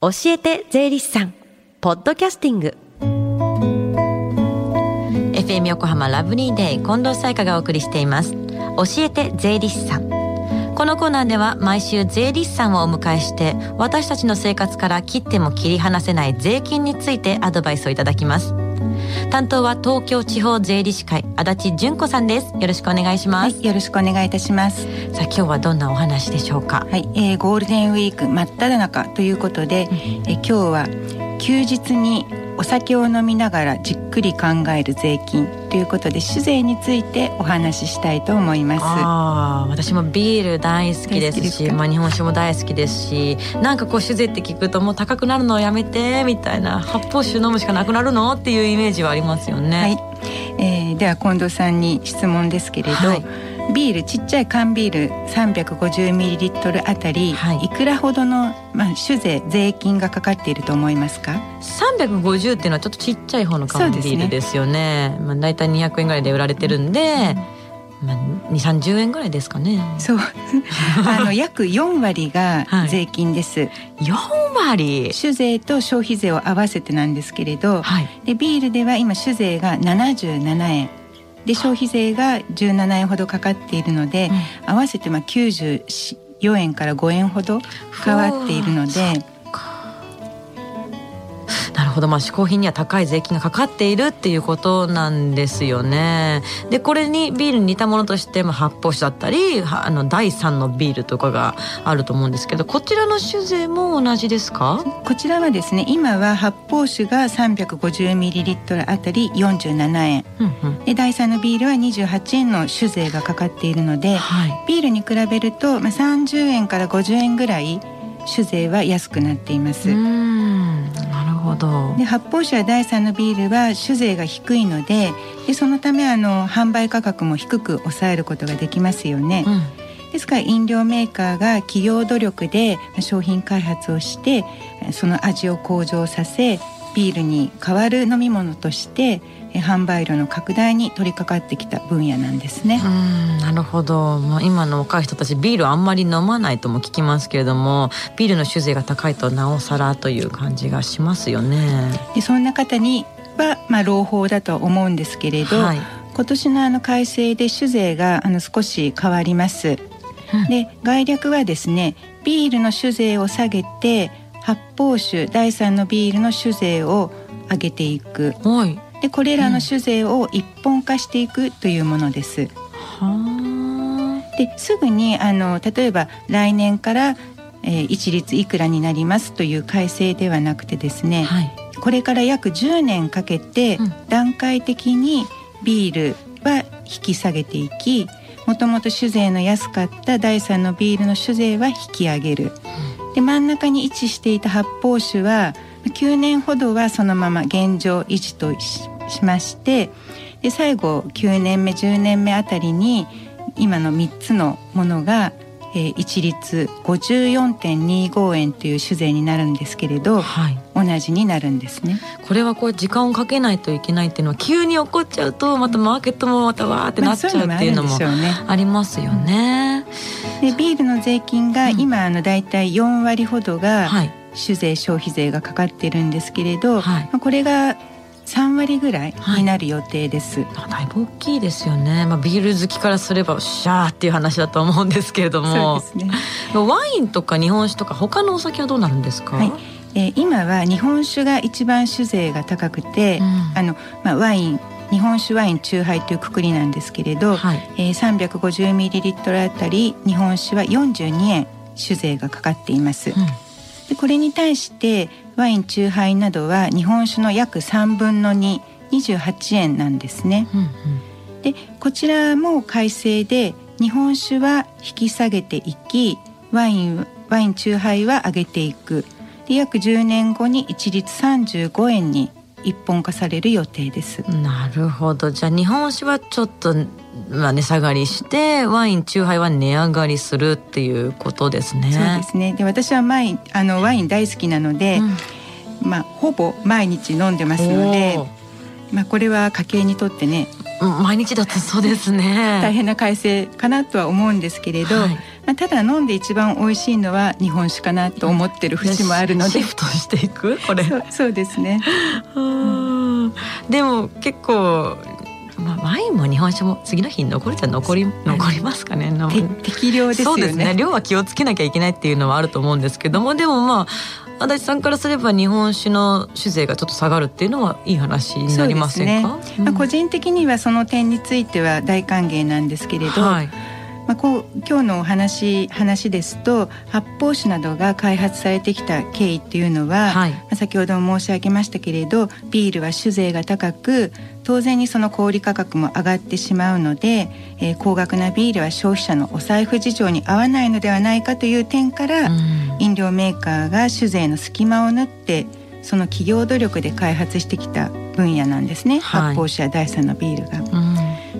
教えて税理士さん。ポッドキャスティング。FM 横浜ラブリーデイ近藤彩花がお送りしています。教えて税理士さん。このコーナーでは毎週税理士さんをお迎えして私たちの生活から切っても切り離せない税金についてアドバイスをいただきます。担当は東京地方税理士会足立純子さんです。よろしくお願いします、はい、よろしくお願いいたします。さあ今日はどんなお話でしょうか？はい、えー、ゴールデンウィーク真っ只中ということで、えー、今日は休日にお酒を飲みながらじっくり考える税金ということで酒税についてお話ししたいと思います。あ私もビール大好きですしまあ、日本酒も大好きですしなんかこう酒税って聞くともう高くなるのをやめてみたいな。発泡酒飲むしかなくなるの？っていうイメージはありますよね、はい。えー、では近藤さんに質問ですけれど、はいビールちっちゃい缶ビール 350ml あたり、はい、いくらほどの、まあ、酒税税金がかかっていると思いますか？350っていうのはちょっとちっちゃい方の缶ビールですよね。ね、まあ、大体200円ぐらいで売られてるんで、まあ、2 3 0円ぐらいですかね。そう。あの約4割が税金です、はい、4割酒税と消費税を合わせてなんですけれど、はい、でビールでは今酒税が77円で消費税が17円ほどかかっているので、うん、合わせてまあ94円から5円ほど変わっているので。ほど、まあ、嗜好品には高い税金がかかっているっていうことなんですよね。でこれにビールに似たものとして、まあ、発泡酒だったりあの第3のビールとかがあると思うんですけどこちらの酒税も同じですか？こちらはですね今は発泡酒が 350ml あたり47円、うんうん、で第3のビールは28円の酒税がかかっているので、はい、ビールに比べると、まあ、30円から50円ぐらい酒税は安くなっています。ほどで発泡酒や第3のビールは酒税が低いのででそのためあの販売価格も低く抑えることができますよね。うんですから飲料メーカーが企業努力で商品開発をしてその味を向上させビールに代わる飲み物として販売量の拡大に取り掛かってきた分野なんですね。うんなるほど、まあ、今の若い人たちビールあんまり飲まないとも聞きますけれどもビールの酒税が高いとなおさらという感じがしますよね。でそんな方には、まあ、朗報だと思うんですけれど、はい、今年のあの改正で酒税があの少し変わります。で概略はですねビールの酒税を下げて発泡酒第3のビールの酒税を上げていく。はいでこれらの酒税を一本化していくというものです。うん、ですぐにあの例えば来年から、えー、一律いくらになりますという改正ではなくてですね、はい、これから約10年かけて段階的にビールは引き下げていきもともと酒税の安かった第3のビールの酒税は引き上げる。で真ん中に位置していた発泡酒は9年ほどはそのまま現状維持としましてで最後9年目10年目あたりに今の3つのものが、えー、一律54.25円という酒税になるんですけれど、はい、同じになるんですね。これはこう時間をかけないといけないっていうのは急に起こっちゃうとまたマーケットもまたわーってなっちゃうっていうのもありますよね。でビールの税金が今あのだいたい4割ほどが、はい。酒税消費税がかかってるんですけれど、はい、まあ、これが3割ぐらいになる予定です、はい、だいぶ大きいですよね、まあ、ビール好きからすればシャーっていう話だと思うんですけれども。そうですね。ワインとか日本酒とか他のお酒はどうなるんですか、はい。えー、今は日本酒が一番酒税が高くて、うん、あのまあ、ワイン日本酒ワイン酎ハイというくくりなんですけれど、はいえー、350ml あたり日本酒は42円酒税がかかっています。うんでこれに対してワイン酎ハイなどは日本酒の約3分の228円なんですね。うんうん、でこちらも改正で日本酒は引き下げていきワインワイン酎ハイは上げていくで約10年後に一律35円に一本化される予定です。なるほど。じゃあ日本酒はちょっとまあ値下がりしてワイン酎ハイは値上がりするっていうことですね。そうですね。で私はワインあのワイン大好きなので、うん、まあほぼ毎日飲んでますのでまあこれは家計にとってね毎日だとそうですね。大変な改正かなとは思うんですけれど、はい、まあ、ただ飲んで一番美味しいのは日本酒かなと思ってる節もあるので。シフトしていく？これ。そうですね、うん、でも結構まあ、ワインも日本酒も次の日残るじゃ残り残りますかね適量ですよね。そうですね。量は気をつけなきゃいけないっていうのはあると思うんですけどもでもまあ足立さんからすれば日本酒の酒税がちょっと下がるっていうのはいい話になりませんか、ねうん、まあ、個人的にはその点については大歓迎なんですけれど、はいまあ、こう今日のお話話ですと発泡酒などが開発されてきた経緯っていうのは、はい、まあ、先ほども申し上げましたけれどビールは酒税が高く当然にその小売価格も上がってしまうので、えー、高額なビールは消費者のお財布事情に合わないのではないかという点から、うん、飲料メーカーが酒税の隙間を縫ってその企業努力で開発してきた分野なんですね、はい、発泡酒や第三のビールが。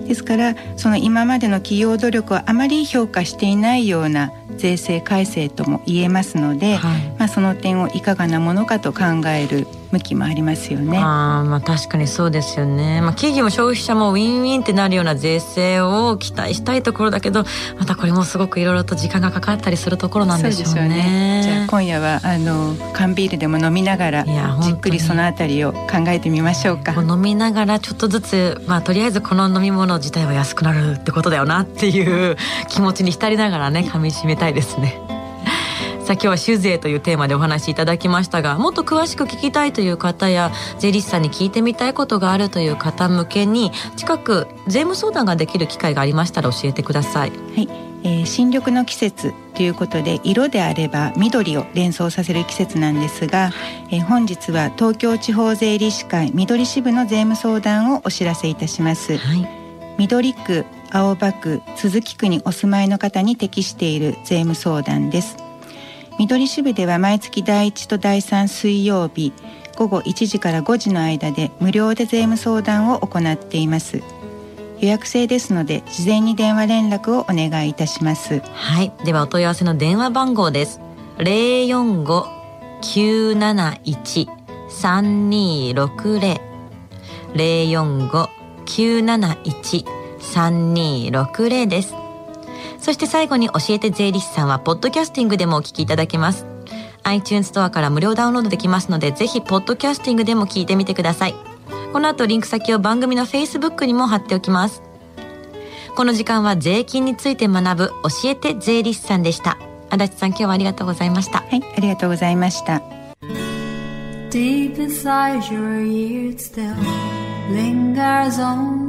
うんですからその今までの企業努力をあまり評価していないような税制改正とも言えますので、はい、まあ、その点をいかがなものかと考える向きもありますよね。あまあ確かにそうですよね。まあ企業も消費者もウィンウィンってなるような税制を期待したいところだけど、またこれもすごくいろいろと時間がかかったりするところなんでしょうね。うねじゃあ今夜はあの缶ビールでも飲みながらじっくりそのあたりを考えてみましょうか。飲みながらちょっとずつまあとりあえずこの飲み物自体は安くなるってことだよなっていう気持ちに浸りながらね噛み締めたいですね。さあ今日は酒税というテーマでお話しいただきましたがもっと詳しく聞きたいという方や税理士さんに聞いてみたいことがあるという方向けに近く税務相談ができる機会がありましたら教えてください。はい。えー、新緑の季節ということで色であれば緑を連想させる季節なんですが、えー、本日は東京地方税理士会緑支部の税務相談をお知らせいたします、はい、緑区青葉区鈴木区にお住まいの方に適している税務相談です緑支部では毎月第1と第3水曜日午後1時から5時の間で無料で税務相談を行っています。予約制ですので事前に電話連絡をお願いいたします。はい。ではお問い合わせの電話番号です。045-971-3260 045-971-3260です。そして最後に教えて税理士さんは、ポッドキャスティングでもお聞きいただけます。iTunes ストアから無料ダウンロードできますので、ぜひ、ポッドキャスティングでも聞いてみてください。この後、リンク先を番組の Facebook にも貼っておきます。この時間は税金について学ぶ、教えて税理士さんでした。足立さん、今日はありがとうございました。はい、ありがとうございました。Deep inside your ears still lingers on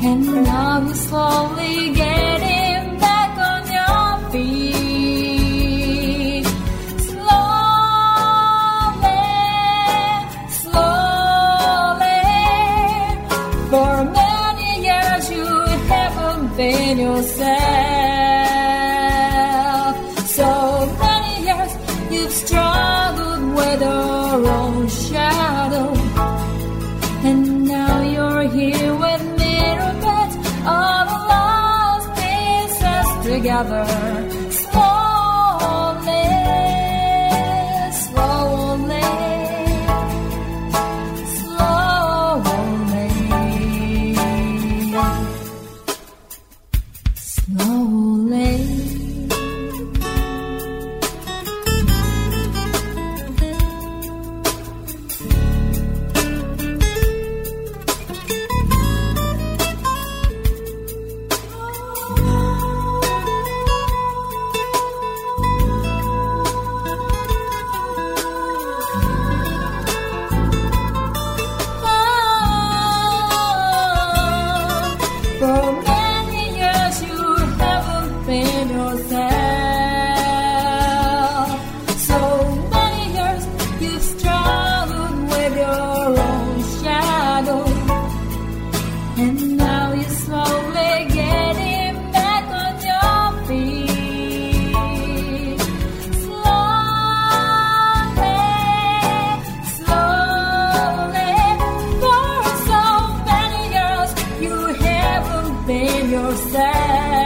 And now you're slowly getting another. myself.